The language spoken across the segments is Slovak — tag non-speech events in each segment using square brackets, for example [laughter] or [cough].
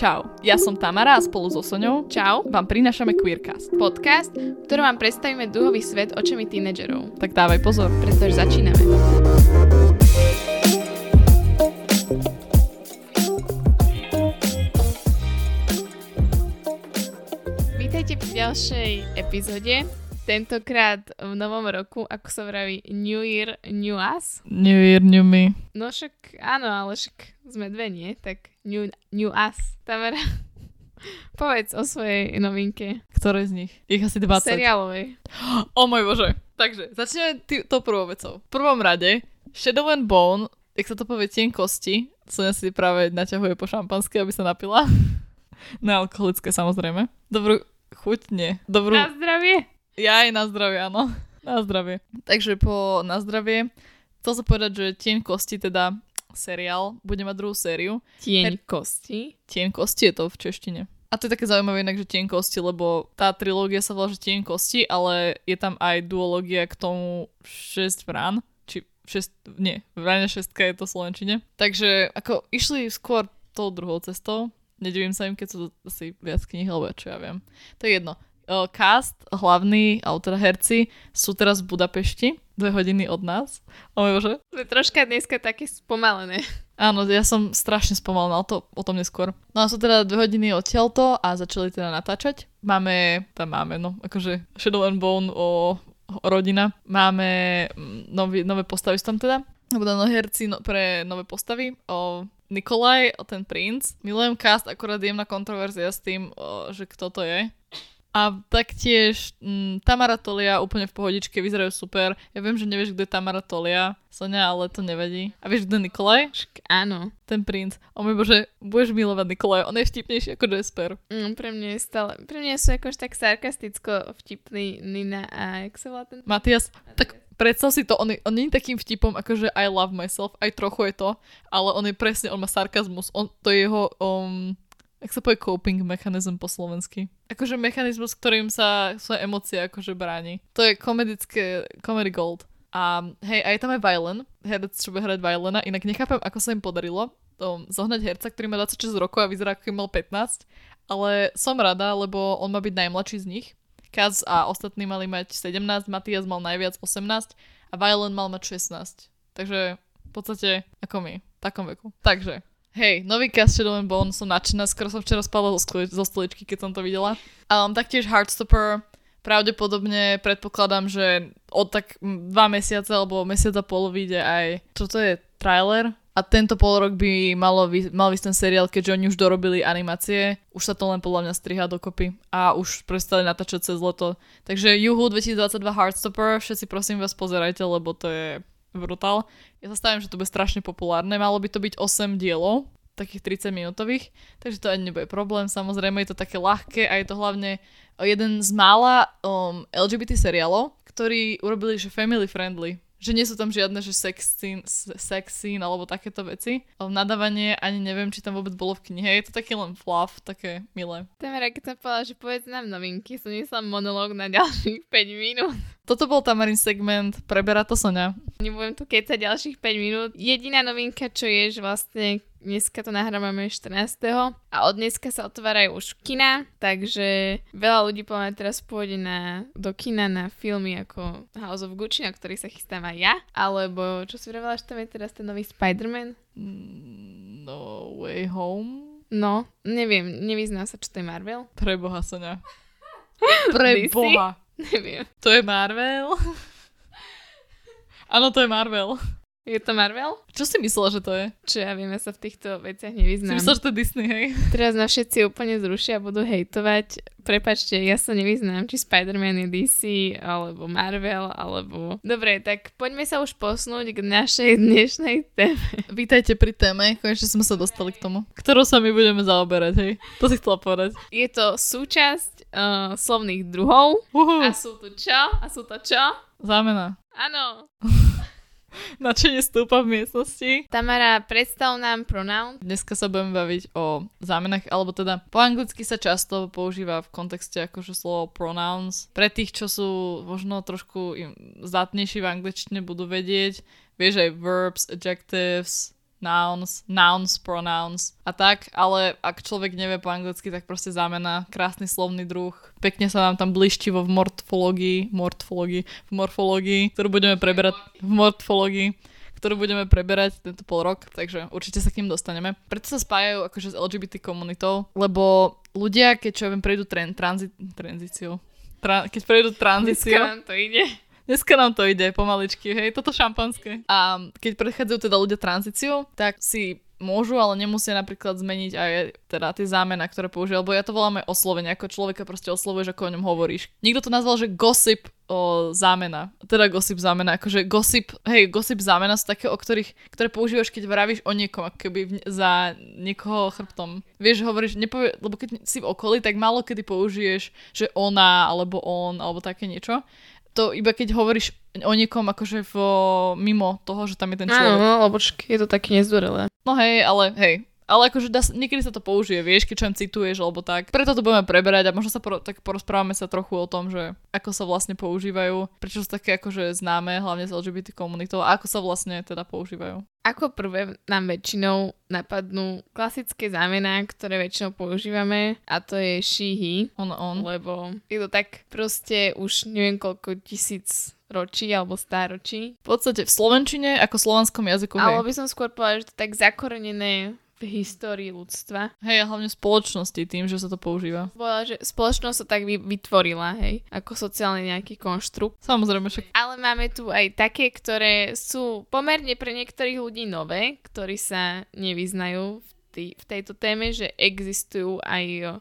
Čau, ja som Tamara a spolu so Soňou Čau, vám prinášame Queercast. podcast, v ktorom vám predstavíme duhový svet očami tínedžerov. Tak dávaj pozor. Pretože začíname. Vítajte pri ďalšej epizóde. Tentokrát v novom roku, ako sa vraví New Year, New Us. New year, new me. No však áno, ale však sme dve, nie? Tak New, new Us. Tamara, [laughs] povedz o svojej novinke Ktoré z nich? Ich asi 20. seriálovej. [gasps] O môj bože. Takže, začneme tý, to prvou vecou. V prvom rade, Shadow and Bone, jak sa to povie, tien kosti. Sonia si práve naťahuje po šampanské, aby sa napila. [laughs] Nealkoholické samozrejme. Dobrú chuť, nie. Dobrú... Na zdravie. Ja aj na zdravie, áno. [laughs] Na zdravie. Takže po na zdravie, chcel sa povedať, že Tieň kosti, teda seriál, bude mať druhú sériu. Tieň kosti. Tieň kosti je to v češtine. A to je také zaujímavé inak, že Tieň kosti, lebo tá trilógia sa volá, že Tieň kosti, ale je tam aj duológia k tomu 6 vrán, či 6, nie, vráne 6 je to v Slovenčine. Takže ako išli skôr tou druhou cestou, nedivím sa im, keď sú to asi viac kníh, alebo čo ja viem. To je jedno. O, Cast, hlavní, alebo teda herci, sú teraz v Budapešti, dve hodiny od nás. O môj bože, Sme troška dneska také spomalené. Áno, ja som strašne spomalená, ale to o tom neskôr. No a sú teda dve hodiny odtiaľto a začali teda natáčať. Máme, tam máme, no, akože Shadow and Bone o, o rodina. Máme mm, nový, nové postavy sú tam teda. Alebo no, herci no, pre nové postavy. O Nikolaj, o ten princ. Milujem cast, akorát jem na kontroverzia s tým, o, že kto to je. A taktiež mm, Tamara Tolia úplne v pohodičke, vyzerajú super. Ja viem, že nevieš, kto je Tamara Tolia, Sonia, ale to nevadí. A vieš, kto je Nikolaj? Áno. ten princ. O môj bože, budeš milovať Nikolaja, on je vtipnejší ako Jasper. Mm, pre mňa je stále, pre mňa sú akož tak sarkasticko vtipný Nina a jak sa volá ten? Matias, tak predstav si to, on, je, on nie je takým vtipom, akože I love myself, aj trochu je to, ale on je presne, on má sarkazmus, on, to je jeho, um, jak sa povie coping mechanism po slovensky. Akože mechanizmus, ktorým sa svoje emócie akože bráni. To je komedické, comedy gold. A hej, a tam aj Violin, herec, čo bude hrať Violina, inak nechápem, ako sa im podarilo um, zohnať herca, ktorý má 26 rokov a vyzerá, ako mal 15, ale som rada, lebo on má byť najmladší z nich. Kaz a ostatní mali mať 17, Matias mal najviac 18 a Violin mal mať 16. Takže v podstate ako my, v takom veku. Takže, hej, nový cast Shadow and Bone, som nadšená, skoro som včera spala zo, stoličky, keď som to videla. Um, taktiež Heartstopper, pravdepodobne predpokladám, že od tak dva mesiace alebo mesiac a pol vyjde aj, čo to je, trailer. A tento pol rok by malo vy, mal vysť ten seriál, keďže oni už dorobili animácie. Už sa to len podľa mňa striha dokopy. A už prestali natáčať cez leto. Takže Juhu 2022 Heartstopper, všetci prosím vás pozerajte, lebo to je brutál. Ja sa stavím, že to bude strašne populárne. Malo by to byť 8 dielov, takých 30 minútových, takže to ani nebude problém. Samozrejme je to také ľahké a je to hlavne jeden z mála um, LGBT seriálov, ktorí urobili, že family friendly. Že nie sú tam žiadne, že sex scene, sex scene alebo takéto veci. Ale nadávanie ani neviem, či tam vôbec bolo v knihe. Je to taký len fluff, také milé. Tamara, keď som povedala, že povedz nám novinky, som nesla monológ na ďalších [laughs] 5 minút. Toto bol Tamarin segment, preberá to Sonia. Nebudem tu sa ďalších 5 minút. Jediná novinka, čo je, že vlastne dneska to nahrávame 14. A od dneska sa otvárajú už kina, takže veľa ľudí podľa teraz pôjde na, do kina na filmy ako House of Gucci, na ktorý sa chystám aj ja. Alebo čo si vravela, že tam je teraz ten nový Spider-Man? Mm, No way home. No, neviem, nevyznám sa, čo to je Marvel. Preboha, Sonia. [laughs] Preboha. Neviem. To je Marvel? [laughs] Áno, to je Marvel. Je to Marvel? Čo si myslela, že to je? Čo ja viem, ja sa v týchto veciach Si nevyznám. myslela, že to Disney, hej? Teraz na všetci úplne zrušia a budú hejtovať. Prepačte, ja sa nevyznám, či Spider-Man je DC, alebo Marvel, alebo... Dobre, tak poďme sa už posnúť k našej dnešnej téme. Vítajte pri téme, konečne sme sa dostali k tomu, ktorou sa my budeme zaoberať, hej? To si chcela povedať. Je to súčasť uh, slovných druhov. Uhu, A sú tu čo? A sú to čo? zámena. Áno. [laughs] [laughs] Načenie stúpa v miestnosti. Tamara, predstav nám pronoun. Dneska sa budeme baviť o zámenách, alebo teda po anglicky sa často používa v kontexte akože slovo pronouns. Pre tých, čo sú možno trošku im zdatnejší v angličtine, budú vedieť. Vieš aj verbs, adjectives, nouns, nouns, pronouns a tak, ale ak človek nevie po anglicky, tak proste zámena, krásny slovný druh, pekne sa nám tam blištivo v morfológii, morfológii, v morfológii, ktorú budeme preberať v morfológii, ktorú budeme preberať tento pol rok, takže určite sa k ním dostaneme. Preto sa spájajú akože s LGBT komunitou, lebo ľudia, keď čo ja viem, prejdú tren, transi, tranzíciou, tra, keď prejdú tranzíciou... To ide. Dneska nám to ide pomaličky, hej, toto šampanské. A keď prechádzajú teda ľudia tranzíciu, tak si môžu, ale nemusia napríklad zmeniť aj teda tie zámena, ktoré používajú, lebo ja to voláme oslovenie, ako človeka proste oslovuješ, ako o ňom hovoríš. Nikto to nazval, že gossip o zámena, teda gossip zámena, akože gossip, hej, gossip zámena sú také, o ktorých, ktoré používaš, keď vravíš o niekom, ako keby za niekoho chrbtom. Vieš, hovoríš, nepovie, lebo keď si v okolí, tak málo kedy použiješ, že ona, alebo on, alebo také niečo to iba keď hovoríš o niekom akože v, mimo toho, že tam je ten človek. Áno, no, lebo je to také nezdvorelé. No hej, ale hej, ale akože dá, niekedy sa to použije, vieš, keď čo im cituješ alebo tak. Preto to budeme preberať a možno sa poro, tak porozprávame sa trochu o tom, že ako sa vlastne používajú, prečo sú také akože známe, hlavne z LGBT komunitou a ako sa vlastne teda používajú. Ako prvé nám väčšinou napadnú klasické zámená, ktoré väčšinou používame a to je he. On, on. Lebo je to tak proste už neviem koľko tisíc ročí alebo stáročí. V podstate v slovenčine ako slovanskom jazyku. Ale by som skôr povedala, že to tak zakorenené v histórii ľudstva. Hej, a hlavne spoločnosti tým, že sa to používa. Bola, že spoločnosť sa tak vytvorila, hej, ako sociálny nejaký konštrukt. Samozrejme však. Ale máme tu aj také, ktoré sú pomerne pre niektorých ľudí nové, ktorí sa nevyznajú v, tý, v tejto téme, že existujú aj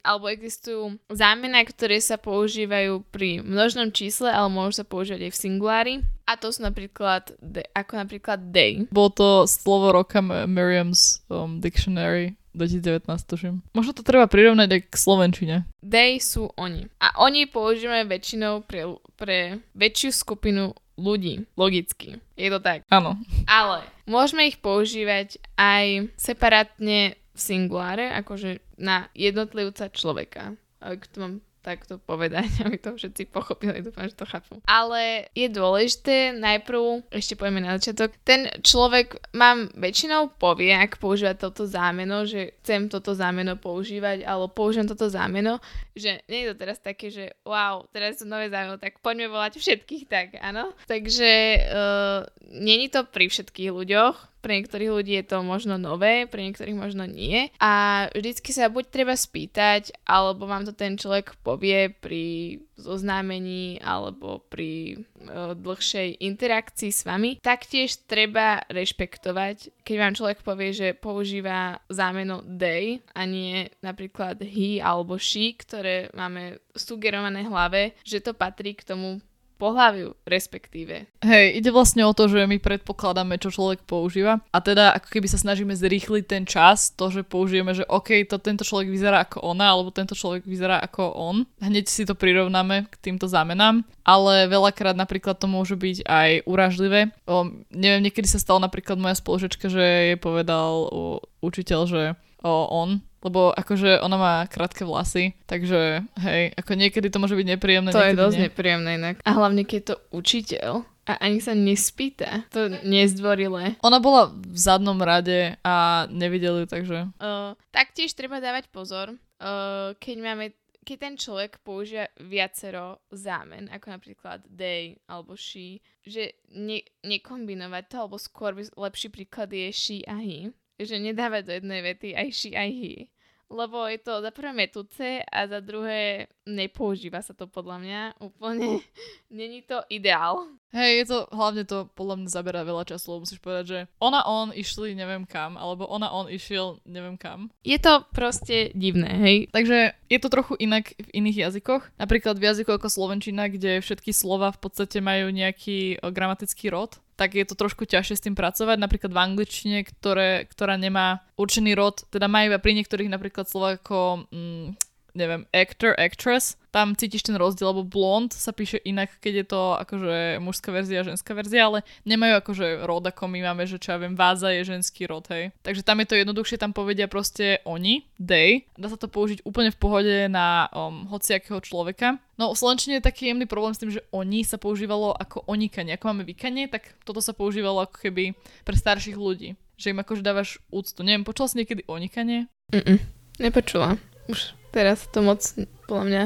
alebo existujú zámena, ktoré sa používajú pri množnom čísle, ale môžu sa používať aj v singulári. A to sú napríklad, ako napríklad day. Bolo to slovo roka Merriam's um, Dictionary 2019, tuším. Možno to treba prirovnať aj k slovenčine. They sú oni. A oni používame väčšinou pre, pre väčšiu skupinu ľudí, logicky. Je to tak. Áno. Ale môžeme ich používať aj separátne v singuláre, akože na jednotlivca človeka. Ak to mám takto povedať, [laughs] aby to všetci pochopili, dúfam, že to chápu. Ale je dôležité najprv, ešte povieme na začiatok, ten človek mám väčšinou povie, ak používa toto zámeno, že chcem toto zámeno používať, alebo použijem toto zámeno, že nie je to teraz také, že wow, teraz sú nové zámeno, tak poďme volať všetkých tak, áno. Takže uh, není to pri všetkých ľuďoch, pre niektorých ľudí je to možno nové, pre niektorých možno nie. A vždycky sa buď treba spýtať, alebo vám to ten človek povie pri zoznámení alebo pri uh, dlhšej interakcii s vami. Taktiež treba rešpektovať, keď vám človek povie, že používa zámeno they a nie napríklad he alebo she, ktoré máme sugerované hlave, že to patrí k tomu pohľaviu, respektíve. Hej, ide vlastne o to, že my predpokladáme, čo človek používa a teda ako keby sa snažíme zrýchliť ten čas, to, že použijeme, že OK, to tento človek vyzerá ako ona, alebo tento človek vyzerá ako on. Hneď si to prirovnáme k týmto zámenám, ale veľakrát napríklad to môže byť aj uražlivé. O, neviem, niekedy sa stalo napríklad moja spoločečka, že jej povedal o, učiteľ, že o, on, lebo akože ona má krátke vlasy, takže hej, ako niekedy to môže byť nepríjemné. To je dosť nie. nepríjemné inak. A hlavne keď je to učiteľ a ani sa nespýta, to nezdvorilé. Ona bola v zadnom rade a nevideli, takže... Uh, taktiež treba dávať pozor, uh, keď máme keď ten človek používa viacero zámen, ako napríklad they alebo she, že ne, nekombinovať to, alebo skôr by lepší príklad je she a he, že nedávať do jednej vety aj she aj he lebo je to za prvé metúce a za druhé nepoužíva sa to podľa mňa úplne. [laughs] Není to ideál. Hej, je to, hlavne to podľa mňa zabera veľa času, lebo musíš povedať, že ona on išli neviem kam, alebo ona on išiel neviem kam. Je to proste divné, hej. Takže je to trochu inak v iných jazykoch. Napríklad v jazyku ako Slovenčina, kde všetky slova v podstate majú nejaký o, gramatický rod, tak je to trošku ťažšie s tým pracovať. Napríklad v angličtine, ktoré, ktorá nemá určený rod, teda má iba pri niektorých napríklad slova ako, mm, neviem, actor, actress, tam cítiš ten rozdiel, lebo blond sa píše inak, keď je to akože mužská verzia a ženská verzia, ale nemajú akože rod, ako my máme, že čo ja viem, váza je ženský rod, hej. Takže tam je to jednoduchšie, tam povedia proste oni, they. Dá sa to použiť úplne v pohode na um, hociakého človeka. No v Slovenčine je taký jemný problém s tým, že oni sa používalo ako onikanie. Ako máme vykanie, tak toto sa používalo ako keby pre starších ľudí. že im akože dávaš úctu. Neviem, počula si niekedy onikanie? Mm-mm, nepočula. Už teraz to moc, podľa mňa,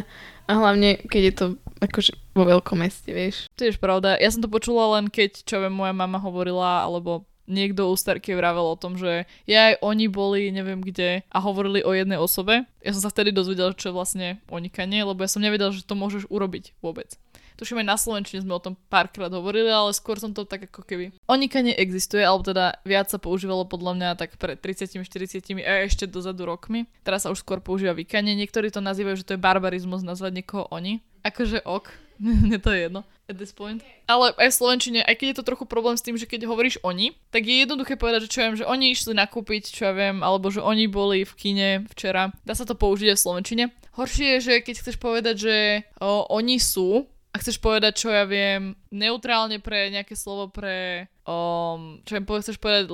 a hlavne, keď je to akože vo veľkom meste, vieš. Je pravda. Ja som to počula len keď, čo viem, moja mama hovorila, alebo niekto u starky vravel o tom, že ja aj oni boli neviem kde a hovorili o jednej osobe. Ja som sa vtedy dozvedel, čo je vlastne onikanie, lebo ja som nevedel, že to môžeš urobiť vôbec. Tuším aj na Slovenčine sme o tom párkrát hovorili, ale skôr som to tak ako keby... Onikanie existuje, alebo teda viac sa používalo podľa mňa tak pred 30, 40 a ešte dozadu rokmi. Teraz sa už skôr používa vykanie. Niektorí to nazývajú, že to je barbarizmus nazvať niekoho oni. Akože ok, [laughs] mne to je jedno at this point. Ale aj v Slovenčine, aj keď je to trochu problém s tým, že keď hovoríš oni, tak je jednoduché povedať, že čo viem, že oni išli nakúpiť, čo ja viem, alebo že oni boli v kine včera. Dá sa to použiť aj v Slovenčine. Horšie je, že keď chceš povedať, že o, oni sú, a chceš povedať, čo ja viem, neutrálne pre nejaké slovo pre, um, čo viem, chceš povedať,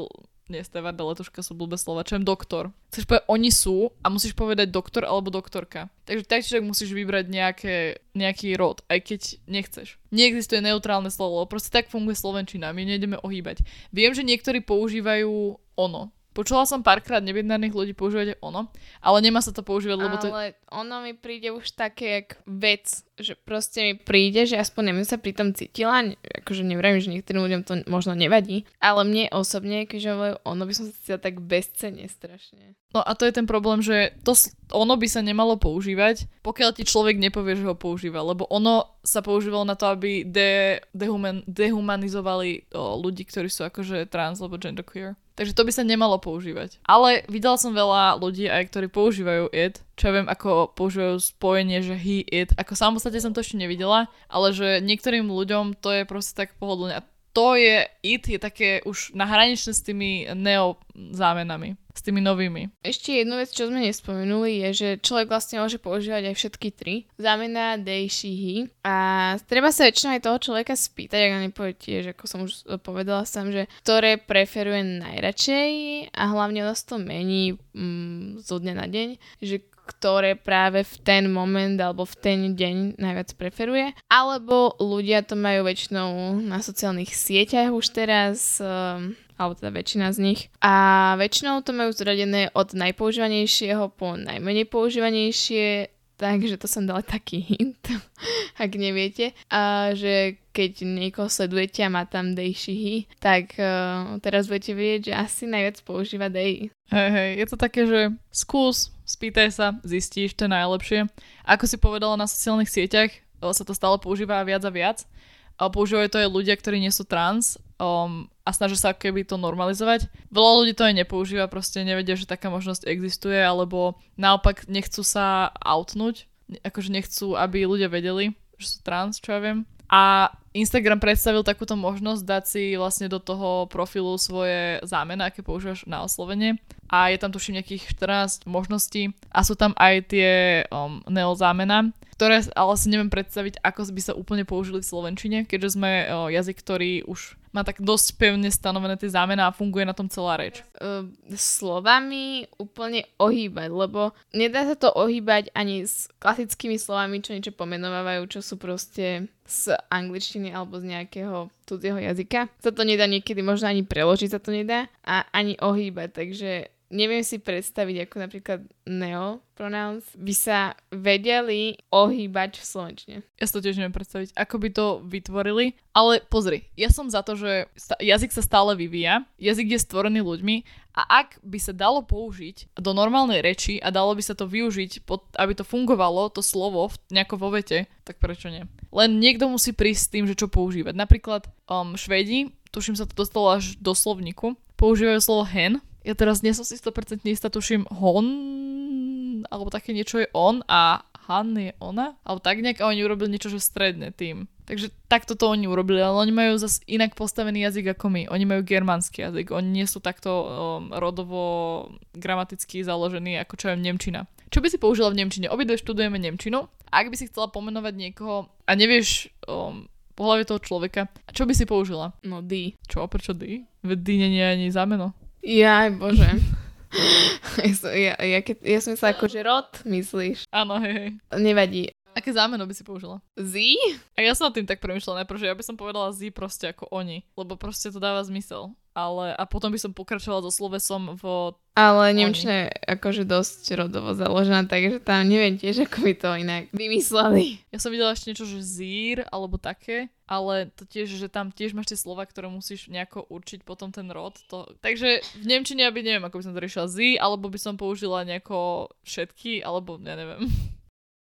nie Stevarda Letuška sú blbé slova, čo viem, doktor. Chceš povedať, oni sú a musíš povedať doktor alebo doktorka. Takže taktiež musíš vybrať nejaké, nejaký rod, aj keď nechceš. Neexistuje neutrálne slovo, proste tak funguje Slovenčina, my nejdeme ohýbať. Viem, že niektorí používajú ono, Počula som párkrát nebinárnych ľudí používať ono, ale nemá sa to používať, lebo to... Ale ono mi príde už také jak vec, že proste mi príde, že aspoň neviem sa pri tom cítila, akože neviem, že niektorým ľuďom to možno nevadí, ale mne osobne, keďže ono by som sa cítila tak bezcenne strašne. No a to je ten problém, že to ono by sa nemalo používať, pokiaľ ti človek nepovie, že ho používa, lebo ono sa používalo na to, aby de, dehuman, dehumanizovali o, ľudí, ktorí sú akože trans alebo genderqueer. Takže to by sa nemalo používať. Ale videla som veľa ľudí aj, ktorí používajú it, čo ja viem, ako používajú spojenie, že he, it. Ako sám podstate som to ešte nevidela, ale že niektorým ľuďom to je proste tak pohodlné. A to je, it je také už nahraničné s tými neo zámenami s tými novými. Ešte jednu vec, čo sme nespomenuli, je, že človek vlastne môže používať aj všetky tri. Zamena, they, he. A treba sa väčšinou aj toho človeka spýtať, ak nepovie tiež, ako som už povedala sam, že ktoré preferuje najradšej a hlavne nás to mení mm, zo dňa na deň, že ktoré práve v ten moment alebo v ten deň najviac preferuje. Alebo ľudia to majú väčšinou na sociálnych sieťach už teraz, um, alebo teda väčšina z nich. A väčšinou to majú zradené od najpoužívanejšieho po najmenej používanejšie, takže to som dala taký hint, [laughs] ak neviete. A že keď niekoho sledujete a má tam Shihi, tak uh, teraz budete vedieť, že asi najviac používa Day. Hej, hej, je to také, že skús, spýtaj sa, zistíš, to je najlepšie. Ako si povedala na sociálnych sieťach, sa to stále používa viac a viac. Používajú to aj ľudia, ktorí nie sú trans um, a snažia sa keby to normalizovať. Veľa ľudí to aj nepoužíva, proste nevedia, že taká možnosť existuje, alebo naopak nechcú sa outnúť, akože nechcú, aby ľudia vedeli, že sú trans, čo ja viem. A Instagram predstavil takúto možnosť dať si vlastne do toho profilu svoje zámena, aké používaš na oslovenie. A je tam tuším nejakých 14 možností a sú tam aj tie um, neozámena, ktoré ale si neviem predstaviť, ako by sa úplne použili v Slovenčine, keďže sme uh, jazyk, ktorý už má tak dosť pevne stanovené tie zámena a funguje na tom celá reč. Uh, slovami úplne ohýbať, lebo nedá sa to ohýbať ani s klasickými slovami, čo niečo pomenovávajú, čo sú proste z angličtiny alebo z nejakého cudzieho jazyka. Sa to nedá niekedy, možno ani preložiť sa to nedá a ani ohýbať, takže neviem si predstaviť, ako napríklad neo pronouns by sa vedeli ohýbať v slovenčine. Ja si to tiež neviem predstaviť, ako by to vytvorili, ale pozri, ja som za to, že jazyk sa stále vyvíja, jazyk je stvorený ľuďmi a ak by sa dalo použiť do normálnej reči a dalo by sa to využiť, pod, aby to fungovalo, to slovo nejako vo vete, tak prečo nie? Len niekto musí prísť s tým, že čo používať. Napríklad um, Švedi, tuším sa to dostalo až do slovníku, používajú slovo hen, ja teraz nie som si 100% istá, tuším hon, alebo také niečo je on a Han je ona, alebo tak nejak a oni urobili niečo, že stredne tým. Takže takto to oni urobili, ale oni majú zase inak postavený jazyk ako my. Oni majú germánsky jazyk, oni nie sú takto um, rodovo gramaticky založení ako čo je Nemčina. Čo by si použila v Nemčine? Obidve študujeme Nemčinu. Ak by si chcela pomenovať niekoho a nevieš um, pohľavie toho človeka, čo by si použila? No D. Čo? Prečo D? Veď D nie je ani zámeno. Jaj, bože. [laughs] ja, ja, ja, ja som myslela ako, že rod, myslíš? Áno, hej, hej. Nevadí. Aké zámeno by si použila? Z? A ja som tým tak premyšľala najprv, že ja by som povedala Z proste ako oni, lebo proste to dáva zmysel. Ale a potom by som pokračovala so slovesom v ale Nemčina je akože dosť rodovo založená, takže tam neviem tiež, ako by to inak vymysleli. Ja som videla ešte niečo, že zír, alebo také, ale to tiež, že tam tiež máš tie slova, ktoré musíš nejako určiť potom ten rod. To... Takže v Nemčine ja by neviem, ako by som to riešila zí, alebo by som použila nejako všetky, alebo ja neviem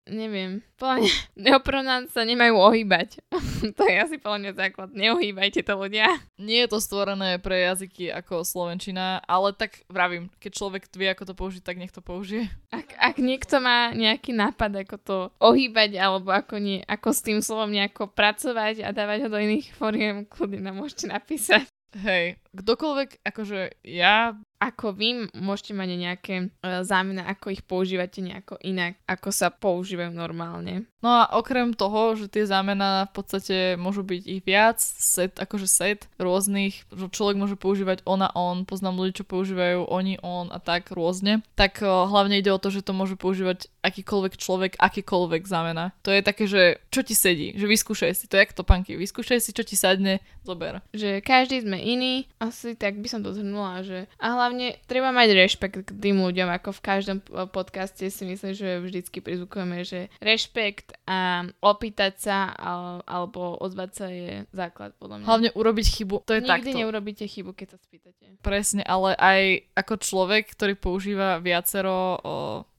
neviem, podľa mňa [laughs] sa nemajú ohýbať. [laughs] to je asi podľa mňa základ. Neohýbajte to ľudia. Nie je to stvorené pre jazyky ako Slovenčina, ale tak vravím, keď človek vie, ako to použiť, tak nech to použije. Ak, ak niekto má nejaký nápad, ako to ohýbať, alebo ako, nie, ako s tým slovom nejako pracovať a dávať ho do iných foriem, kľudne nám môžete napísať. Hej, kdokoľvek, akože ja ako vy môžete mať nejaké uh, zámena, ako ich používate nejako inak, ako sa používajú normálne. No a okrem toho, že tie zámena v podstate môžu byť ich viac, set, akože set rôznych, že človek môže používať on a on, poznám ľudí, čo používajú oni, on a tak rôzne, tak uh, hlavne ide o to, že to môže používať akýkoľvek človek, akýkoľvek zámena. To je také, že čo ti sedí, že vyskúšaj si, to je jak to panky, vyskúšaj si, čo ti sadne, zober. Že každý sme iný, asi tak by som to zhrnula, že a hlavne treba mať rešpekt k tým ľuďom, ako v každom podcaste si myslím, že vždycky prizvukujeme, že rešpekt a opýtať sa alebo ozvať sa je základ podľa mňa. Hlavne urobiť chybu, to je Nikdy takto. neurobíte chybu, keď sa spýtate. Presne, ale aj ako človek, ktorý používa viacero o,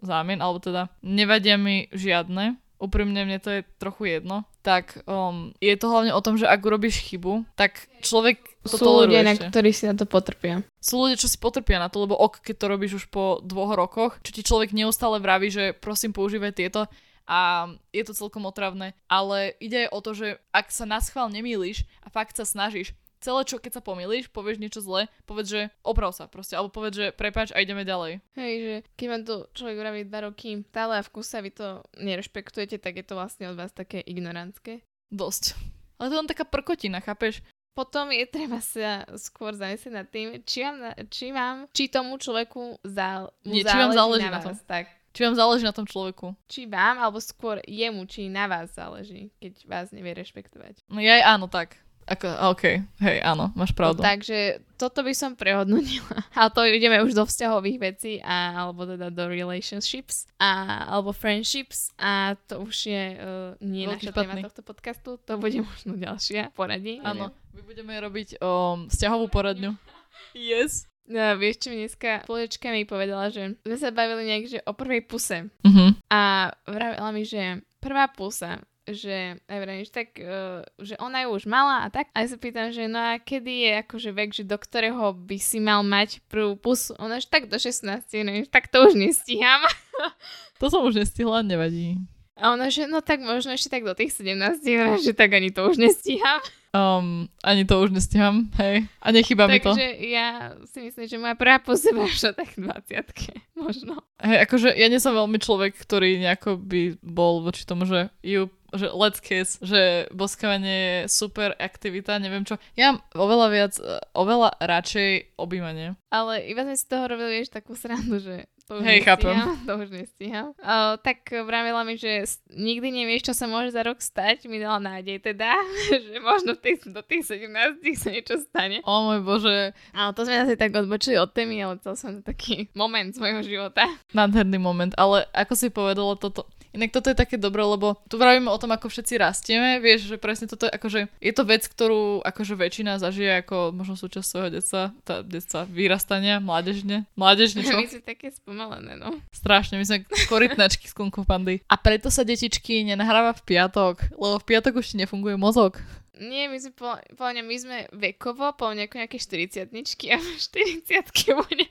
zámien, alebo teda nevadia mi žiadne, úprimne mne to je trochu jedno, tak um, je to hlavne o tom, že ak urobíš chybu, tak človek to Sú ľudia, na ktorí si na to potrpia. Sú ľudia, čo si potrpia na to, lebo ok, keď to robíš už po dvoch rokoch, čo ti človek neustále vraví, že prosím používaj tieto a je to celkom otravné, ale ide aj o to, že ak sa na schvál nemýliš a fakt sa snažíš, celé, čo keď sa pomýliš, povieš niečo zle, povedz, že oprav sa proste, alebo povedz, že prepač a ideme ďalej. Hej, že keď vám to človek vraví dva roky stále a v kuse vy to nerešpektujete, tak je to vlastne od vás také ignorantské. Dosť. Ale to je len taká prkotina, chápeš? Potom je treba sa skôr zamyslieť nad tým, či vám, či vám, či tomu človeku zá, Nie, či vám záleží na, na tom. tak. Či vám záleží na tom človeku. Či vám, alebo skôr jemu, či na vás záleží, keď vás nevie rešpektovať. No ja aj áno, tak. Ako, OK, hej, áno, máš pravdu. No, takže toto by som prehodnotila. [laughs] A to ideme už do vzťahových vecí, a, alebo teda do relationships, a, alebo friendships a to už je uh, nie Veľký naša špatný. téma tohto podcastu, to bude možno ďalšia poradí. Áno, my budeme robiť um, vzťahovú poradňu. [laughs] Yes. No, vieš čo mi dneska spoločka mi povedala, že sme sa bavili nejak, že o prvej puse. Uh-huh. A vravila mi, že prvá pusa že aj vrajím, tak, uh, že ona ju už mala a tak. A ja sa pýtam, že no a kedy je akože vek, že do ktorého by si mal mať prvú pusu? Ona že tak do 16, neviem, tak to už nestíham. [laughs] to som už nestihla, nevadí. A ona, že no tak možno ešte tak do tých 17, [laughs] že tak ani to už nestíham. Um, ani to už nestíham, hej. A nechyba mi to. Takže ja si myslím, že moja prvá poseba [laughs] až tak 20 možno. Hej, akože ja nie som veľmi človek, ktorý nejako by bol voči tomu, že ju že let's kiss, že boskávanie je super aktivita, neviem čo. Ja mám oveľa viac, oveľa radšej objímanie. Ale iba sme si toho robili vieš takú srandu, že to už Hej, chápem. To už nestíham. Uh, tak vravila mi, že nikdy nevieš, čo sa môže za rok stať. Mi dala nádej teda, [laughs] že možno tých, do tých 17 sa niečo stane. O môj bože. Ale to sme asi tak odbočili od témy, ale to som taký moment svojho života. Nádherný moment, ale ako si povedala toto, Inak toto je také dobré, lebo tu vravíme o tom, ako všetci rastieme, vieš, že presne toto je akože, je to vec, ktorú akože väčšina zažije ako možno súčasť svojho detstva, tá detstva vyrastania, mládežne, mládežne čo? [laughs] My sme také spomalené, no. Strašne, my sme korytnačky z Kung Fu Pandy. A preto sa detičky nenahráva v piatok, lebo v piatok už ti nefunguje mozog. Nie, my sme, po, po my sme vekovo, po mňa ako nejaké 40 a 40 bude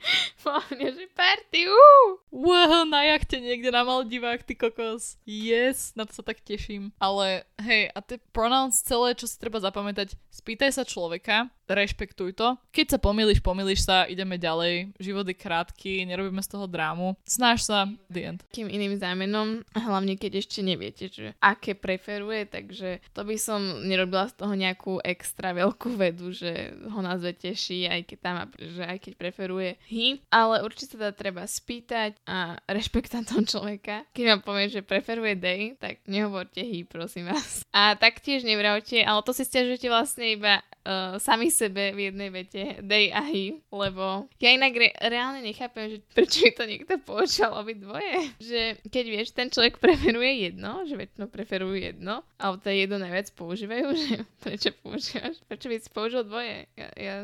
po mňa, že party, uh! Wow, na jachte niekde na Maldivách, ty kokos. Yes, na to sa tak teším. Ale hej, a tie pronouns celé, čo si treba zapamätať, spýtaj sa človeka, rešpektuj to. Keď sa pomýliš, pomýliš sa, ideme ďalej. Život je krátky, nerobíme z toho drámu. Snaž sa, the end. Kým iným zámenom, hlavne keď ešte neviete, že aké preferuje, takže to by som nerobila z toho nejakú extra veľkú vedu, že ho nazve teší, aj keď tam, že aj keď preferuje hy, ale určite sa teda treba spýtať a rešpektovať toho človeka. Keď vám povie, že preferuje day, tak nehovorte hy, prosím vás. A taktiež nevravte, ale to si stiažujete vlastne iba uh, sami sebe v jednej vete, they a he, lebo ja inak re- reálne nechápem, že prečo by to niekto poučal obi dvoje. Že keď vieš, ten človek preferuje jedno, že väčšinou preferujú jedno, ale to jedno najviac používajú, [laughs] že prečo používaš, prečo by si použil dvoje. Ja, ja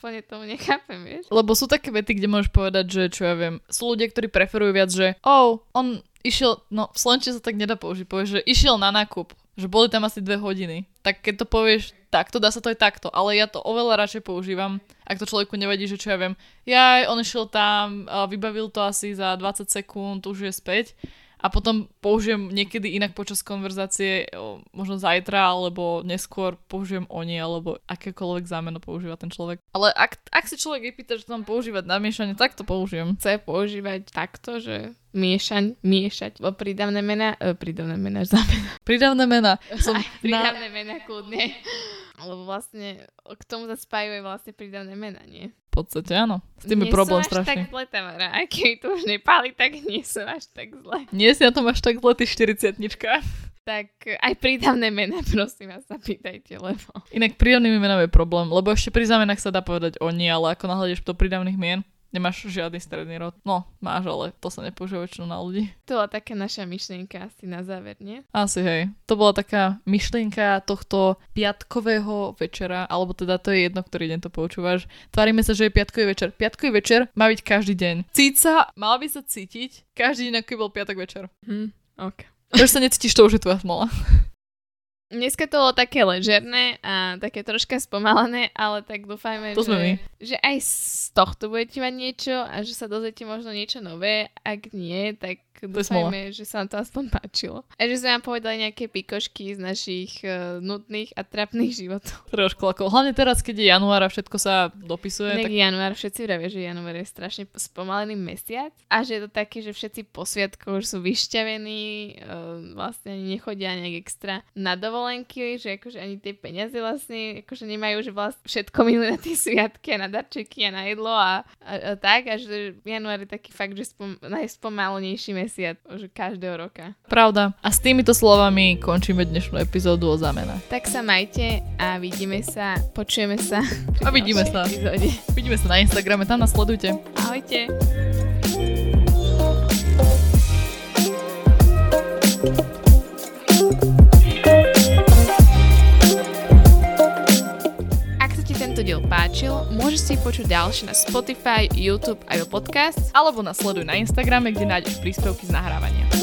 úplne tomu nechápem, vieš. Lebo sú také vety, kde môžeš povedať, že čo ja viem, sú ľudia, ktorí preferujú viac, že oh, on išiel, no v Slovenčine sa tak nedá použiť, povieš, že išiel na nákup, že boli tam asi dve hodiny. Tak keď to povieš takto, dá sa to aj takto, ale ja to oveľa radšej používam, ak to človeku nevadí, že čo ja viem, ja on išiel tam, vybavil to asi za 20 sekúnd, už je späť a potom použijem niekedy inak počas konverzácie, možno zajtra alebo neskôr použijem oni alebo akékoľvek zámeno používa ten človek. Ale ak, ak si človek vypýta, že to mám používať na miešanie, tak to použijem. Chce používať takto, že miešaň, miešať, o prídavné mena, e, prídavné mena, zámena. Prídavné mena. [laughs] Som Aj, prídavné na... mena, kľudne. Lebo vlastne k tomu sa spájajú vlastne prídavné mena, nie? V podstate áno. S tým je problém strašný. Nie tak zle, Tamara. Aj [laughs] keď to už nepáli, tak nie som až tak zle. Nie si na tom až tak zle, ty 40 tak aj prídavné mená, [laughs] prosím vás, zapýtajte, lebo... Inak prídavnými menami je problém, lebo ešte pri zámenách sa dá povedať oni, ale ako nahľadeš do prídavných mien, Nemáš žiadny stredný rod. No, máš, ale to sa nepoužíva väčšinou na ľudí. To bola taká naša myšlienka asi na záver, nie? Asi hej. To bola taká myšlienka tohto piatkového večera, alebo teda to je jedno, ktorý deň to poučúvaš. Tvárime sa, že je piatkový večer. Piatkový večer má byť každý deň. Cíca, mal by sa cítiť každý deň, ako bol piatok večer. Hm, ok. Prečo sa necítiš, to už je tvoja smola. [laughs] Dneska to bolo také ležerné a také troška spomalené, ale tak dúfajme, to že, že aj z tohto budete mať niečo a že sa dozviete možno niečo nové. Ak nie, tak dúfajme, že sa vám to aspoň páčilo. A že sme vám povedali nejaké pikošky z našich uh, nudných a trapných životov. Trošku ako, hlavne teraz, keď je január a všetko sa dopisuje. tak... január, všetci vravia, že január je strašne spomalený mesiac a že je to také, že všetci po sviatku už sú vyšťavení, uh, vlastne ani nechodia nejak extra na dovolenky, že akože ani tie peniaze vlastne akože nemajú, že vlastne všetko minuli na tie sviatky a na darčeky a na jedlo a, a, a tak a že január je taký fakt, že spom- najspomalnejší mesiac už každého roka. Pravda. A s týmito slovami končíme dnešnú epizódu o zamena. Tak sa majte a vidíme sa, počujeme sa. A vidíme sa. Epizóde. Vidíme sa na Instagrame, tam nás sledujte. Ahojte. Môžeš si počuť ďalšie na Spotify, YouTube a Podcast alebo nasleduj na Instagrame, kde nájdeš príspevky z nahrávania.